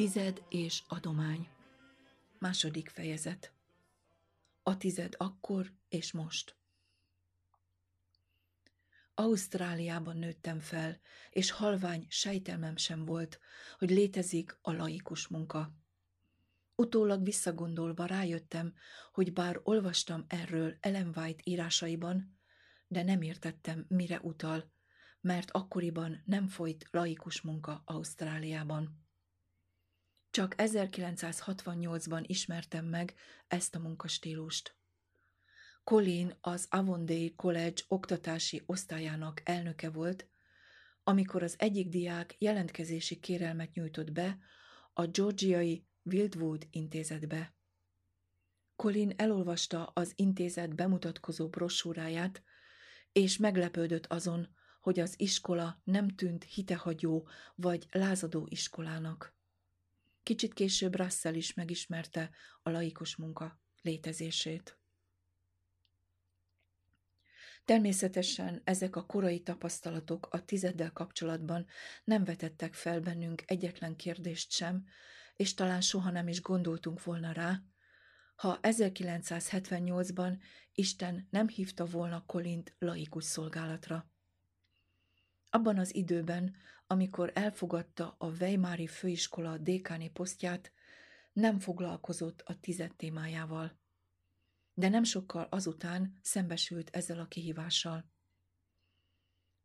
Tized és adomány. Második fejezet. A tized akkor és most. Ausztráliában nőttem fel, és halvány sejtelmem sem volt, hogy létezik a laikus munka. Utólag visszagondolva rájöttem, hogy bár olvastam erről Ellen White írásaiban, de nem értettem, mire utal, mert akkoriban nem folyt laikus munka Ausztráliában. Csak 1968-ban ismertem meg ezt a munkastílust. Colin az Avondale College oktatási osztályának elnöke volt, amikor az egyik diák jelentkezési kérelmet nyújtott be a Georgiai Wildwood intézetbe. Colin elolvasta az intézet bemutatkozó brosúráját, és meglepődött azon, hogy az iskola nem tűnt hitehagyó vagy lázadó iskolának. Kicsit később Russell is megismerte a laikus munka létezését. Természetesen ezek a korai tapasztalatok a tizeddel kapcsolatban nem vetettek fel bennünk egyetlen kérdést sem, és talán soha nem is gondoltunk volna rá, ha 1978-ban Isten nem hívta volna Kolint laikus szolgálatra. Abban az időben, amikor elfogadta a Weimári főiskola dékáni posztját, nem foglalkozott a tized témájával de nem sokkal azután szembesült ezzel a kihívással.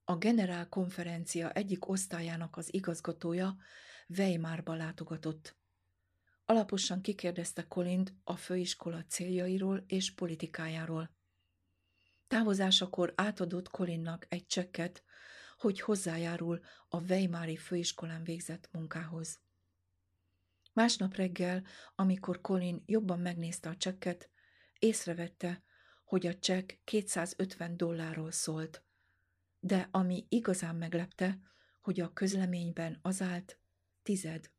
A generál konferencia egyik osztályának az igazgatója Weimarba látogatott. Alaposan kikérdezte Kolint a főiskola céljairól és politikájáról. Távozásakor átadott Kolinnak egy csekket, hogy hozzájárul a Weimári főiskolán végzett munkához. Másnap reggel, amikor Colin jobban megnézte a csekket, Észrevette, hogy a csekk 250 dollárról szólt, de ami igazán meglepte, hogy a közleményben az állt tized.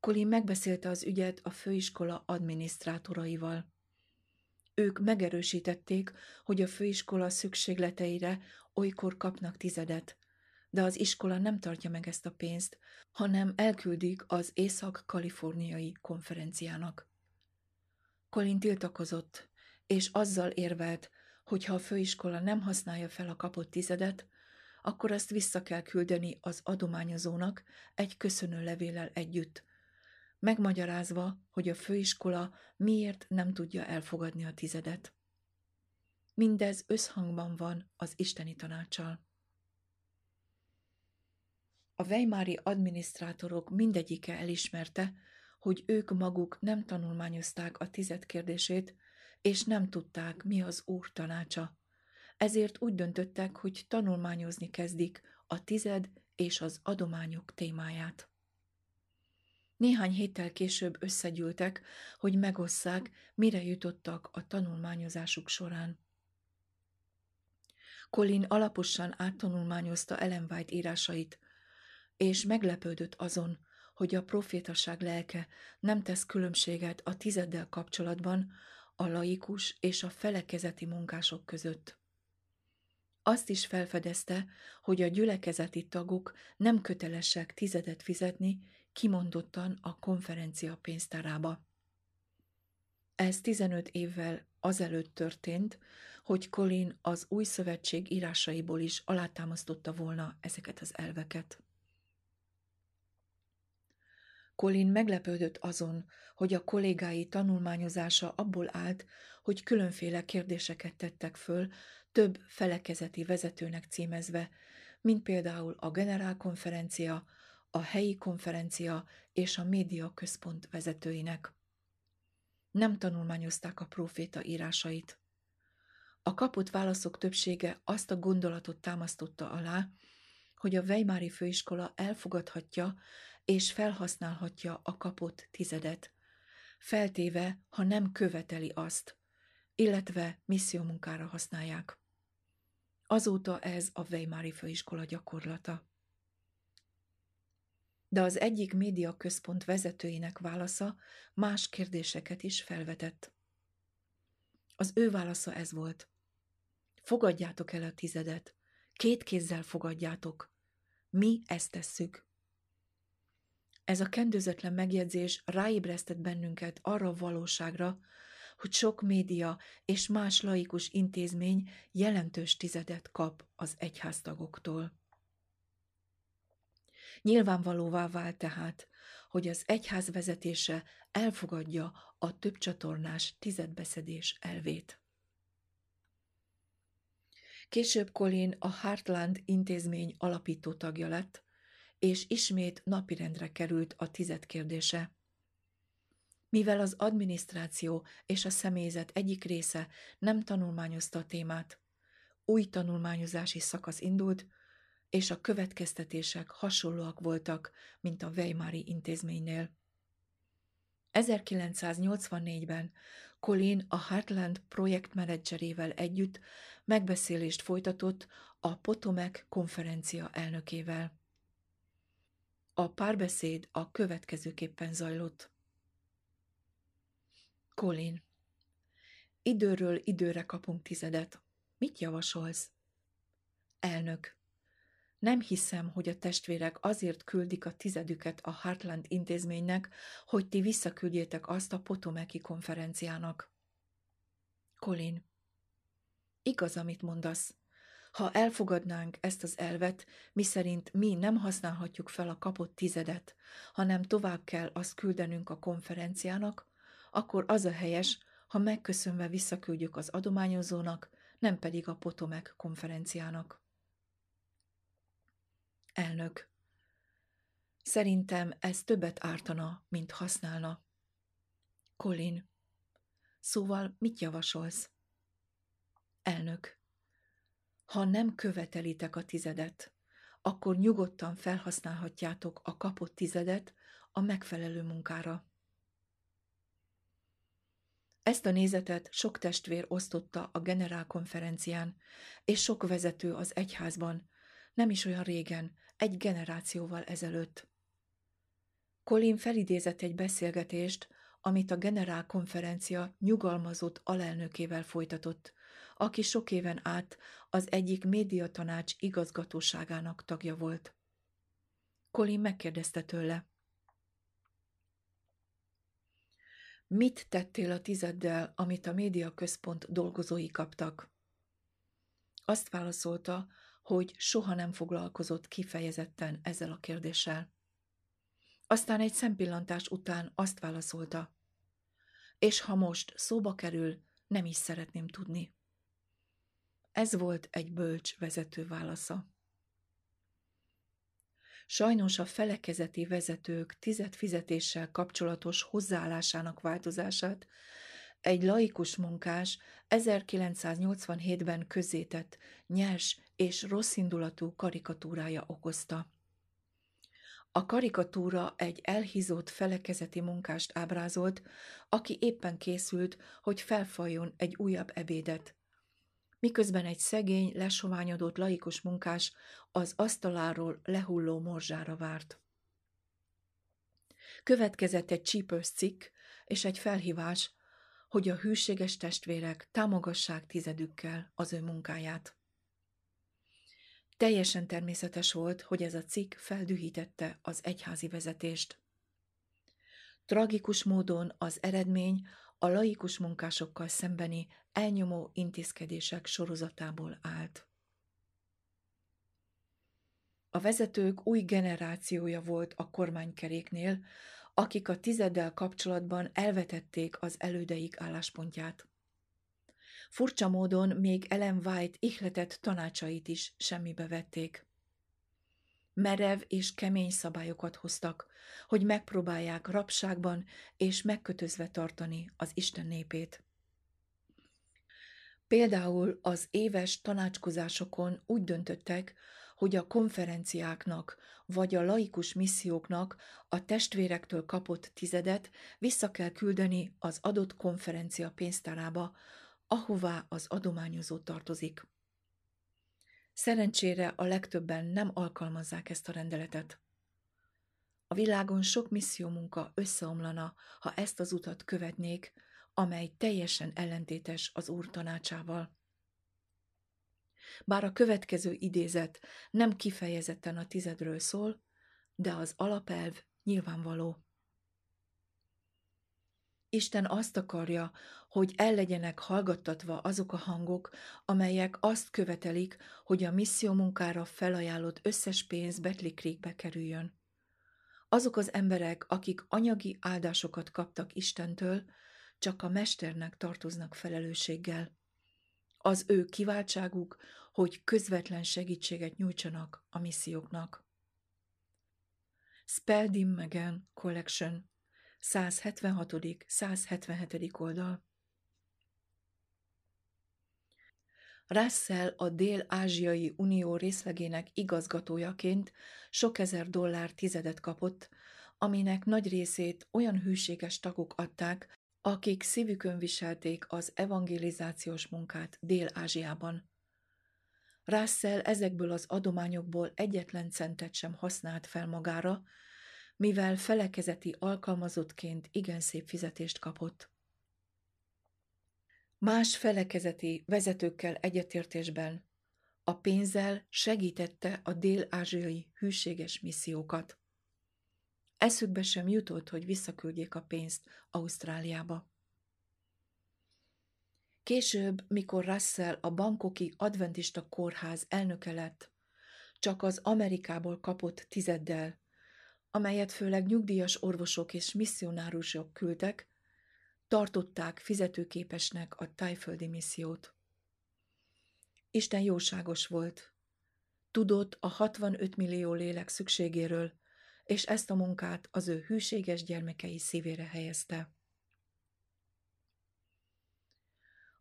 Colin megbeszélte az ügyet a főiskola adminisztrátoraival. Ők megerősítették, hogy a főiskola szükségleteire olykor kapnak tizedet, de az iskola nem tartja meg ezt a pénzt, hanem elküldik az Észak-Kaliforniai konferenciának. Colin tiltakozott, és azzal érvelt, hogy ha a főiskola nem használja fel a kapott tizedet, akkor azt vissza kell küldeni az adományozónak egy köszönő levéllel együtt, megmagyarázva, hogy a főiskola miért nem tudja elfogadni a tizedet. Mindez összhangban van az isteni tanácsal. A Weimári adminisztrátorok mindegyike elismerte, hogy ők maguk nem tanulmányozták a tized kérdését, és nem tudták, mi az Úr tanácsa. Ezért úgy döntöttek, hogy tanulmányozni kezdik a tized és az adományok témáját. Néhány héttel később összegyűltek, hogy megosszák, mire jutottak a tanulmányozásuk során. Colin alaposan áttanulmányozta Ellen White írásait, és meglepődött azon, hogy a profétaság lelke nem tesz különbséget a tizeddel kapcsolatban a laikus és a felekezeti munkások között. Azt is felfedezte, hogy a gyülekezeti tagok nem kötelesek tizedet fizetni kimondottan a konferencia pénztárába. Ez 15 évvel azelőtt történt, hogy Colin az új szövetség írásaiból is alátámasztotta volna ezeket az elveket. Colin meglepődött azon, hogy a kollégái tanulmányozása abból állt, hogy különféle kérdéseket tettek föl, több felekezeti vezetőnek címezve, mint például a generálkonferencia, a helyi konferencia és a média központ vezetőinek. Nem tanulmányozták a próféta írásait. A kapott válaszok többsége azt a gondolatot támasztotta alá, hogy a Weimári főiskola elfogadhatja és felhasználhatja a kapott tizedet, feltéve, ha nem követeli azt, illetve missziómunkára használják. Azóta ez a Weimári főiskola gyakorlata. De az egyik média központ vezetőinek válasza más kérdéseket is felvetett. Az ő válasza ez volt. Fogadjátok el a tizedet, két kézzel fogadjátok. Mi ezt tesszük. Ez a kendőzetlen megjegyzés ráébresztett bennünket arra a valóságra, hogy sok média és más laikus intézmény jelentős tizedet kap az egyháztagoktól. Nyilvánvalóvá vált tehát, hogy az egyház vezetése elfogadja a többcsatornás tizedbeszedés elvét. Később Colin a Heartland intézmény alapító tagja lett, és ismét napirendre került a tized kérdése. Mivel az adminisztráció és a személyzet egyik része nem tanulmányozta a témát, új tanulmányozási szakasz indult, és a következtetések hasonlóak voltak, mint a Weimári intézménynél. 1984-ben Colin a Heartland projektmenedzserével együtt megbeszélést folytatott a Potomac konferencia elnökével. A párbeszéd a következőképpen zajlott. Colin, időről időre kapunk tizedet. Mit javasolsz? Elnök, nem hiszem, hogy a testvérek azért küldik a tizedüket a Heartland intézménynek, hogy ti visszaküldjétek azt a Potomeki konferenciának. Colin. Igaz, amit mondasz. Ha elfogadnánk ezt az elvet, miszerint mi nem használhatjuk fel a kapott tizedet, hanem tovább kell azt küldenünk a konferenciának, akkor az a helyes, ha megköszönve visszaküldjük az adományozónak, nem pedig a Potomek konferenciának. Elnök. Szerintem ez többet ártana, mint használna. Colin. Szóval mit javasolsz? Elnök. Ha nem követelitek a tizedet, akkor nyugodtan felhasználhatjátok a kapott tizedet a megfelelő munkára. Ezt a nézetet sok testvér osztotta a generálkonferencián, és sok vezető az egyházban, nem is olyan régen, egy generációval ezelőtt. Colin felidézett egy beszélgetést, amit a generálkonferencia nyugalmazott alelnökével folytatott, aki sok éven át az egyik médiatanács igazgatóságának tagja volt. Colin megkérdezte tőle. Mit tettél a tizeddel, amit a média központ dolgozói kaptak? Azt válaszolta, hogy soha nem foglalkozott kifejezetten ezzel a kérdéssel. Aztán egy szempillantás után azt válaszolta, és ha most szóba kerül, nem is szeretném tudni. Ez volt egy bölcs vezető válasza. Sajnos a felekezeti vezetők tized fizetéssel kapcsolatos hozzáállásának változását egy laikus munkás 1987-ben közzétett nyers és rosszindulatú karikatúrája okozta. A karikatúra egy elhízott felekezeti munkást ábrázolt, aki éppen készült, hogy felfaljon egy újabb ebédet. Miközben egy szegény, lesoványodott laikus munkás az asztaláról lehulló morzsára várt. Következett egy csípős cikk és egy felhívás, hogy a hűséges testvérek támogassák tizedükkel az ő munkáját. Teljesen természetes volt, hogy ez a cikk feldühítette az egyházi vezetést. Tragikus módon az eredmény a laikus munkásokkal szembeni elnyomó intézkedések sorozatából állt. A vezetők új generációja volt a kormánykeréknél, akik a tizeddel kapcsolatban elvetették az elődeik álláspontját. Furcsa módon még Ellen White ihletett tanácsait is semmibe vették. Merev és kemény szabályokat hoztak, hogy megpróbálják rabságban és megkötözve tartani az Isten népét. Például az éves tanácskozásokon úgy döntöttek, hogy a konferenciáknak vagy a laikus misszióknak a testvérektől kapott tizedet vissza kell küldeni az adott konferencia pénztárába, ahová az adományozó tartozik. Szerencsére a legtöbben nem alkalmazzák ezt a rendeletet. A világon sok missziómunka összeomlana, ha ezt az utat követnék, amely teljesen ellentétes az Úr tanácsával. Bár a következő idézet nem kifejezetten a tizedről szól, de az alapelv nyilvánvaló. Isten azt akarja, hogy ellegyenek hallgattatva azok a hangok, amelyek azt követelik, hogy a misszió munkára felajánlott összes pénz Betlikrékbe kerüljön. Azok az emberek, akik anyagi áldásokat kaptak Istentől, csak a Mesternek tartoznak felelősséggel. Az ő kiváltságuk, hogy közvetlen segítséget nyújtsanak a misszióknak. Speldim Megan Collection 176.-177. oldal Russell a Dél-Ázsiai Unió részlegének igazgatójaként sok ezer dollár tizedet kapott, aminek nagy részét olyan hűséges tagok adták, akik szívükön viselték az evangelizációs munkát Dél-Ázsiában. Russell ezekből az adományokból egyetlen centet sem használt fel magára, mivel felekezeti alkalmazottként igen szép fizetést kapott. Más felekezeti vezetőkkel egyetértésben a pénzzel segítette a dél-ázsiai hűséges missziókat. Eszükbe sem jutott, hogy visszaküldjék a pénzt Ausztráliába. Később, mikor Russell a bankoki adventista kórház elnöke lett, csak az Amerikából kapott tizeddel, amelyet főleg nyugdíjas orvosok és misszionárusok küldtek, tartották fizetőképesnek a tájföldi missziót. Isten jóságos volt. Tudott a 65 millió lélek szükségéről, és ezt a munkát az ő hűséges gyermekei szívére helyezte.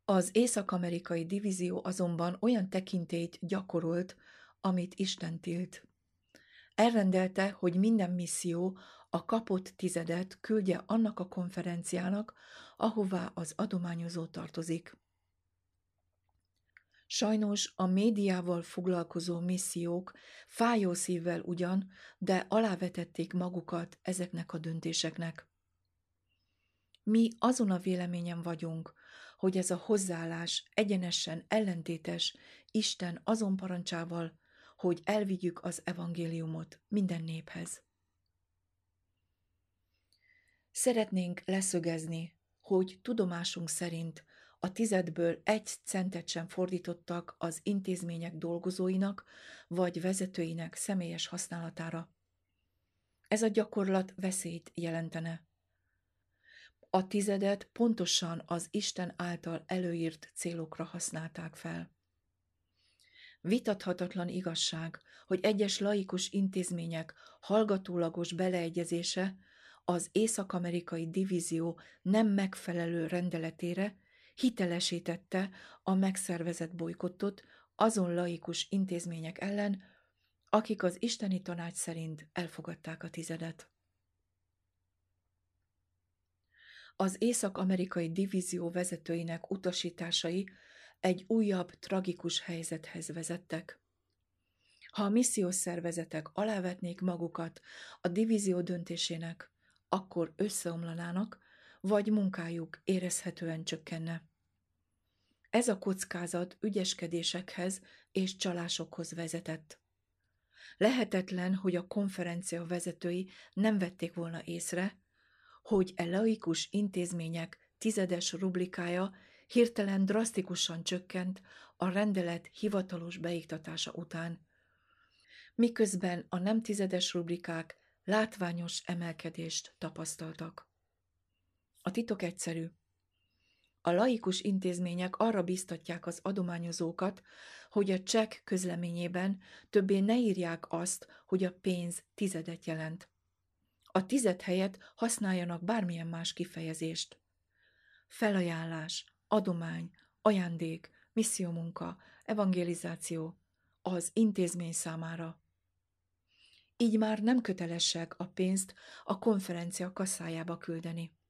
Az észak-amerikai divízió azonban olyan tekintélyt gyakorolt, amit Isten tilt. Elrendelte, hogy minden misszió a kapott tizedet küldje annak a konferenciának, ahová az adományozó tartozik. Sajnos a médiával foglalkozó missziók fájó szívvel ugyan, de alávetették magukat ezeknek a döntéseknek. Mi azon a véleményen vagyunk, hogy ez a hozzáállás egyenesen ellentétes Isten azon parancsával, hogy elvigyük az evangéliumot minden néphez. Szeretnénk leszögezni, hogy tudomásunk szerint a tizedből egy centet sem fordítottak az intézmények dolgozóinak vagy vezetőinek személyes használatára. Ez a gyakorlat veszélyt jelentene. A tizedet pontosan az Isten által előírt célokra használták fel. Vitathatatlan igazság, hogy egyes laikus intézmények hallgatólagos beleegyezése az észak-amerikai divízió nem megfelelő rendeletére hitelesítette a megszervezett bolykottot azon laikus intézmények ellen, akik az isteni tanács szerint elfogadták a tizedet. Az észak-amerikai divízió vezetőinek utasításai egy újabb tragikus helyzethez vezettek. Ha a missziós szervezetek alávetnék magukat a divízió döntésének, akkor összeomlanának, vagy munkájuk érezhetően csökkenne. Ez a kockázat ügyeskedésekhez és csalásokhoz vezetett. Lehetetlen, hogy a konferencia vezetői nem vették volna észre, hogy e laikus intézmények tizedes rublikája hirtelen drasztikusan csökkent a rendelet hivatalos beiktatása után, miközben a nem tizedes rubrikák látványos emelkedést tapasztaltak. A titok egyszerű. A laikus intézmények arra biztatják az adományozókat, hogy a csekk közleményében többé ne írják azt, hogy a pénz tizedet jelent. A tized helyett használjanak bármilyen más kifejezést. Felajánlás, adomány, ajándék, missziómunka, evangelizáció, az intézmény számára. Így már nem kötelesek a pénzt a konferencia kasszájába küldeni.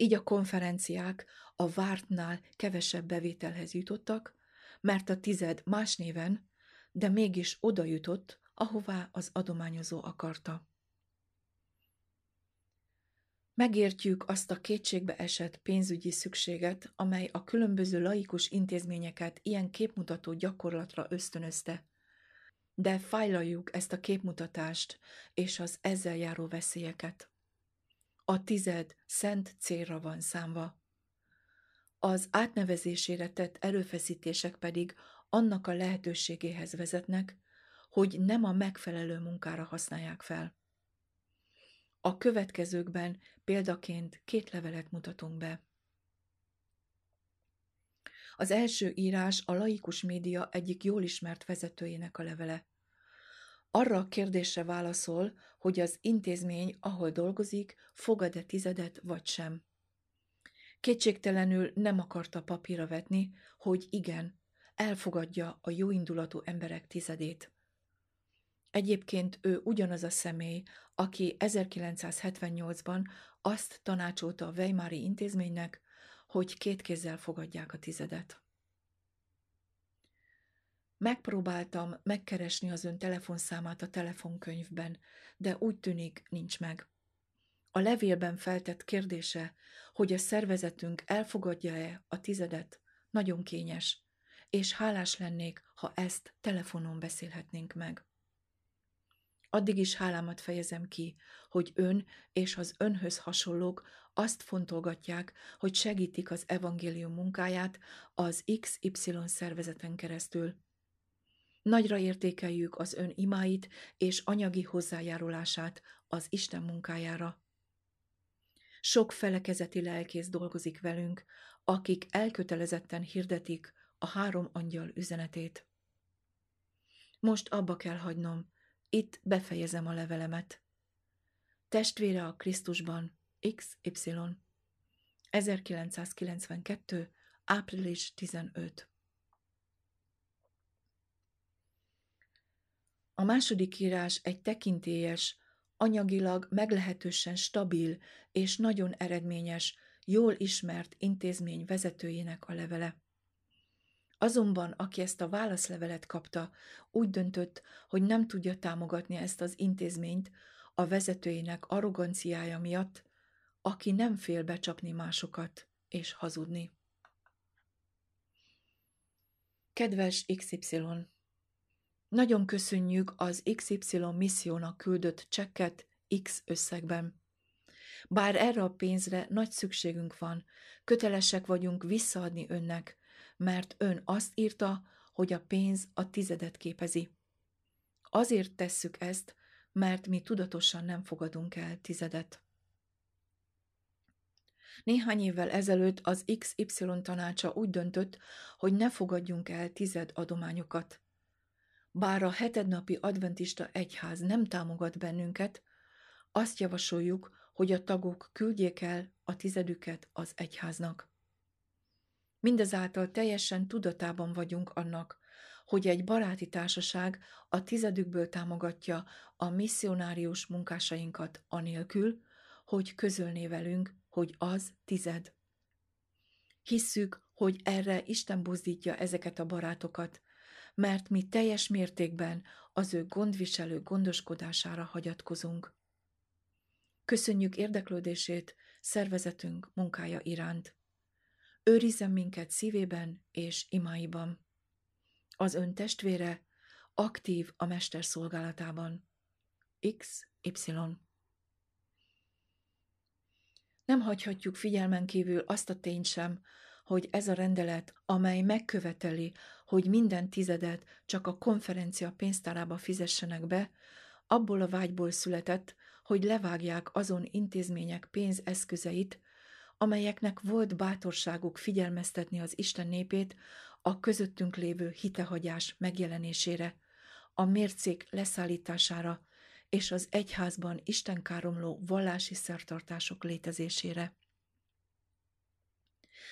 Így a konferenciák a vártnál kevesebb bevételhez jutottak, mert a tized más néven, de mégis oda jutott, ahová az adományozó akarta. Megértjük azt a kétségbe esett pénzügyi szükséget, amely a különböző laikus intézményeket ilyen képmutató gyakorlatra ösztönözte. De fájlaljuk ezt a képmutatást és az ezzel járó veszélyeket. A tized szent célra van számva. Az átnevezésére tett erőfeszítések pedig annak a lehetőségéhez vezetnek, hogy nem a megfelelő munkára használják fel. A következőkben példaként két levelet mutatunk be. Az első írás a laikus média egyik jól ismert vezetőjének a levele. Arra a kérdésre válaszol, hogy az intézmény, ahol dolgozik, fogad-e tizedet vagy sem. Kétségtelenül nem akarta papírra vetni, hogy igen, elfogadja a jóindulatú emberek tizedét. Egyébként ő ugyanaz a személy, aki 1978-ban azt tanácsolta a Weimári intézménynek, hogy két kézzel fogadják a tizedet. Megpróbáltam megkeresni az ön telefonszámát a telefonkönyvben, de úgy tűnik, nincs meg. A levélben feltett kérdése, hogy a szervezetünk elfogadja-e a tizedet, nagyon kényes, és hálás lennék, ha ezt telefonon beszélhetnénk meg. Addig is hálámat fejezem ki, hogy ön és az önhöz hasonlók azt fontolgatják, hogy segítik az evangélium munkáját az XY szervezeten keresztül. Nagyra értékeljük az ön imáit és anyagi hozzájárulását az Isten munkájára. Sok felekezeti lelkész dolgozik velünk, akik elkötelezetten hirdetik a három angyal üzenetét. Most abba kell hagynom, itt befejezem a levelemet. Testvére a Krisztusban, XY. 1992. április 15. A második írás egy tekintélyes, anyagilag meglehetősen stabil és nagyon eredményes, jól ismert intézmény vezetőjének a levele. Azonban, aki ezt a válaszlevelet kapta, úgy döntött, hogy nem tudja támogatni ezt az intézményt a vezetőjének arroganciája miatt, aki nem fél becsapni másokat és hazudni. Kedves XY! Nagyon köszönjük az XY missziónak küldött csekket X összegben. Bár erre a pénzre nagy szükségünk van, kötelesek vagyunk visszaadni önnek, mert ön azt írta, hogy a pénz a tizedet képezi. Azért tesszük ezt, mert mi tudatosan nem fogadunk el tizedet. Néhány évvel ezelőtt az XY tanácsa úgy döntött, hogy ne fogadjunk el tized adományokat. Bár a hetednapi adventista egyház nem támogat bennünket, azt javasoljuk, hogy a tagok küldjék el a tizedüket az egyháznak. Mindezáltal teljesen tudatában vagyunk annak, hogy egy baráti társaság a tizedükből támogatja a misszionárius munkásainkat anélkül, hogy közölné velünk, hogy az tized. Hisszük, hogy erre Isten buzdítja ezeket a barátokat, mert mi teljes mértékben az ő gondviselő gondoskodására hagyatkozunk. Köszönjük érdeklődését szervezetünk munkája iránt őrizzen minket szívében és imáiban. Az ön testvére aktív a mester szolgálatában. XY Nem hagyhatjuk figyelmen kívül azt a tényt sem, hogy ez a rendelet, amely megköveteli, hogy minden tizedet csak a konferencia pénztárába fizessenek be, abból a vágyból született, hogy levágják azon intézmények pénzeszközeit, amelyeknek volt bátorságuk figyelmeztetni az Isten népét a közöttünk lévő hitehagyás megjelenésére, a mércék leszállítására és az egyházban istenkáromló vallási szertartások létezésére.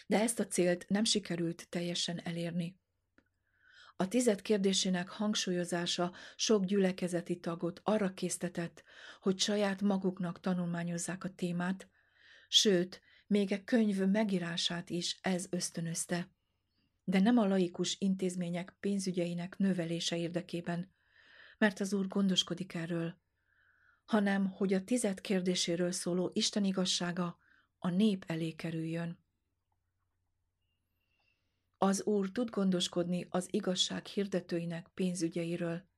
De ezt a célt nem sikerült teljesen elérni. A tized kérdésének hangsúlyozása sok gyülekezeti tagot arra késztetett, hogy saját maguknak tanulmányozzák a témát, sőt, még egy könyv megírását is ez ösztönözte. De nem a laikus intézmények pénzügyeinek növelése érdekében, mert az Úr gondoskodik erről, hanem hogy a tized kérdéséről szóló Isten igazsága a nép elé kerüljön. Az Úr tud gondoskodni az igazság hirdetőinek pénzügyeiről.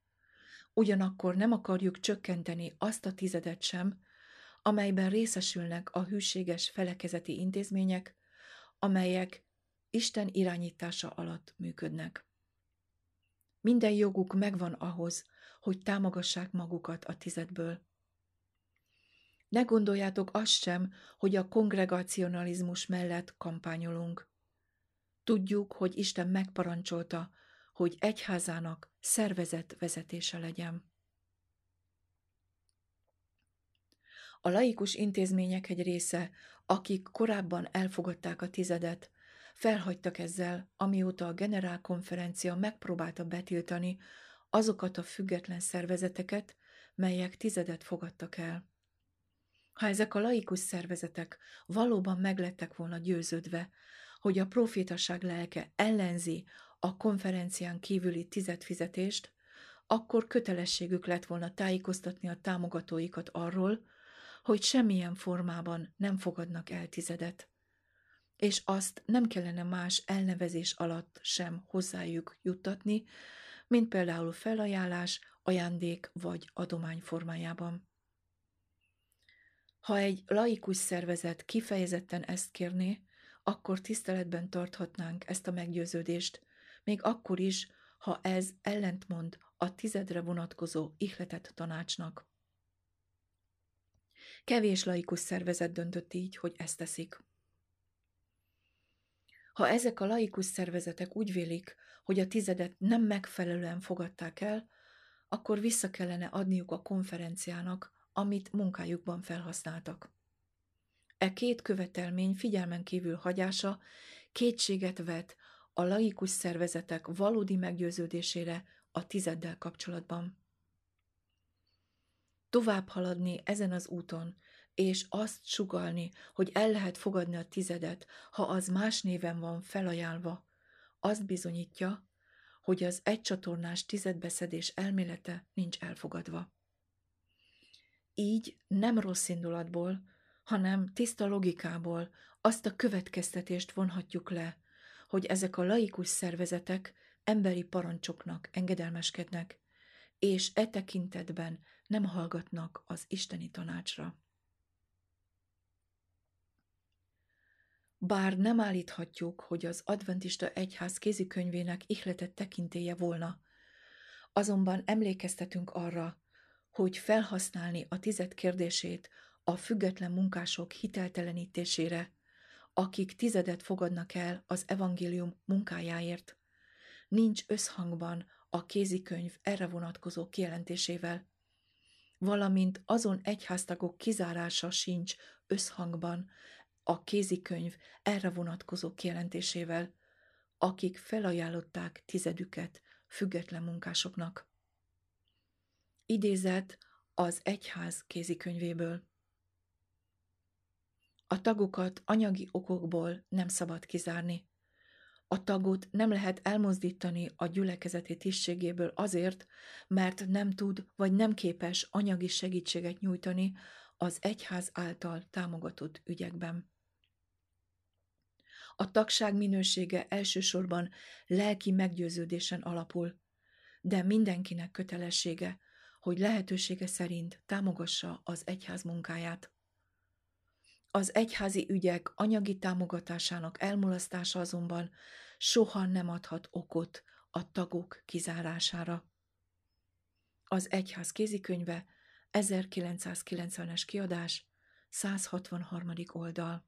Ugyanakkor nem akarjuk csökkenteni azt a tizedet sem, amelyben részesülnek a hűséges felekezeti intézmények, amelyek Isten irányítása alatt működnek. Minden joguk megvan ahhoz, hogy támogassák magukat a tizedből. Ne gondoljátok azt sem, hogy a kongregacionalizmus mellett kampányolunk. Tudjuk, hogy Isten megparancsolta, hogy egyházának szervezett vezetése legyen. A laikus intézmények egy része, akik korábban elfogadták a tizedet, felhagytak ezzel, amióta a generálkonferencia megpróbálta betiltani azokat a független szervezeteket, melyek tizedet fogadtak el. Ha ezek a laikus szervezetek valóban meglettek volna győződve, hogy a profétaság lelke ellenzi a konferencián kívüli tizedfizetést, akkor kötelességük lett volna tájékoztatni a támogatóikat arról, hogy semmilyen formában nem fogadnak el tizedet, és azt nem kellene más elnevezés alatt sem hozzájuk juttatni, mint például felajánlás, ajándék vagy adomány formájában. Ha egy laikus szervezet kifejezetten ezt kérné, akkor tiszteletben tarthatnánk ezt a meggyőződést, még akkor is, ha ez ellentmond a tizedre vonatkozó ihletett tanácsnak. Kevés laikus szervezet döntött így, hogy ezt teszik. Ha ezek a laikus szervezetek úgy vélik, hogy a tizedet nem megfelelően fogadták el, akkor vissza kellene adniuk a konferenciának, amit munkájukban felhasználtak. E két követelmény figyelmen kívül hagyása kétséget vet a laikus szervezetek valódi meggyőződésére a tizeddel kapcsolatban. Tovább haladni ezen az úton, és azt sugalni, hogy el lehet fogadni a tizedet, ha az más néven van felajánlva, azt bizonyítja, hogy az egycsatornás tizedbeszedés elmélete nincs elfogadva. Így nem rossz indulatból, hanem tiszta logikából azt a következtetést vonhatjuk le, hogy ezek a laikus szervezetek emberi parancsoknak engedelmeskednek, és e tekintetben nem hallgatnak az isteni tanácsra. Bár nem állíthatjuk, hogy az adventista egyház kézikönyvének ihletett tekintéje volna, azonban emlékeztetünk arra, hogy felhasználni a tized kérdését a független munkások hiteltelenítésére, akik tizedet fogadnak el az evangélium munkájáért, nincs összhangban a kézikönyv erre vonatkozó kijelentésével, valamint azon egyháztagok kizárása sincs összhangban a kézikönyv erre vonatkozó kijelentésével, akik felajánlották tizedüket független munkásoknak. Idézet az egyház kézikönyvéből. A tagokat anyagi okokból nem szabad kizárni. A tagot nem lehet elmozdítani a gyülekezeti tisztségéből azért, mert nem tud vagy nem képes anyagi segítséget nyújtani az egyház által támogatott ügyekben. A tagság minősége elsősorban lelki meggyőződésen alapul, de mindenkinek kötelessége, hogy lehetősége szerint támogassa az egyház munkáját. Az egyházi ügyek anyagi támogatásának elmulasztása azonban soha nem adhat okot a tagok kizárására. Az egyház kézikönyve 1990-es kiadás 163. oldal.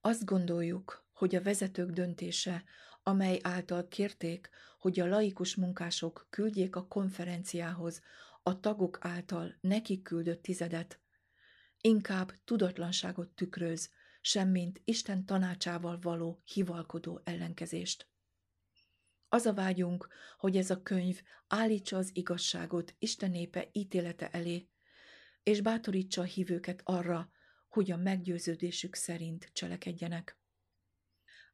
Azt gondoljuk, hogy a vezetők döntése, amely által kérték, hogy a laikus munkások küldjék a konferenciához a tagok által nekik küldött tizedet, inkább tudatlanságot tükröz, semmint Isten tanácsával való hivalkodó ellenkezést. Az a vágyunk, hogy ez a könyv állítsa az igazságot Isten népe ítélete elé, és bátorítsa a hívőket arra, hogy a meggyőződésük szerint cselekedjenek.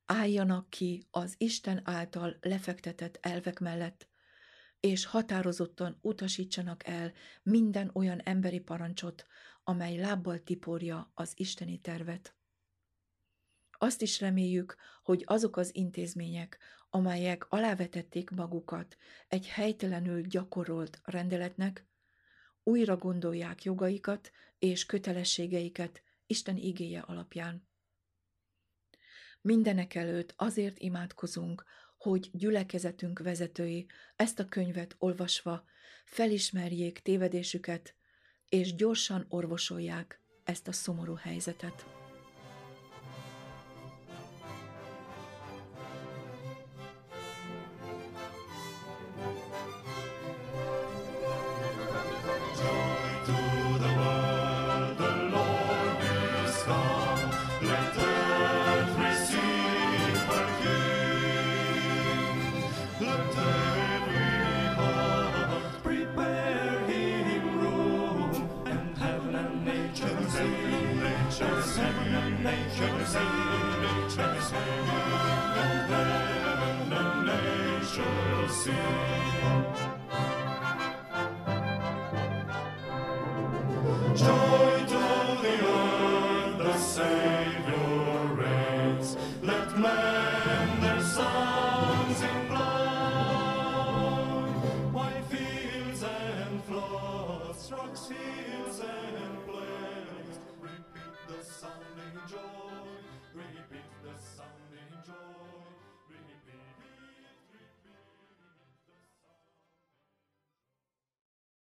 Álljanak ki az Isten által lefektetett elvek mellett, és határozottan utasítsanak el minden olyan emberi parancsot, amely lábbal tiporja az isteni tervet. Azt is reméljük, hogy azok az intézmények, amelyek alávetették magukat egy helytelenül gyakorolt rendeletnek, újra gondolják jogaikat és kötelességeiket Isten igéje alapján. Mindenek előtt azért imádkozunk, hogy gyülekezetünk vezetői ezt a könyvet olvasva felismerjék tévedésüket, és gyorsan orvosolják ezt a szomorú helyzetet.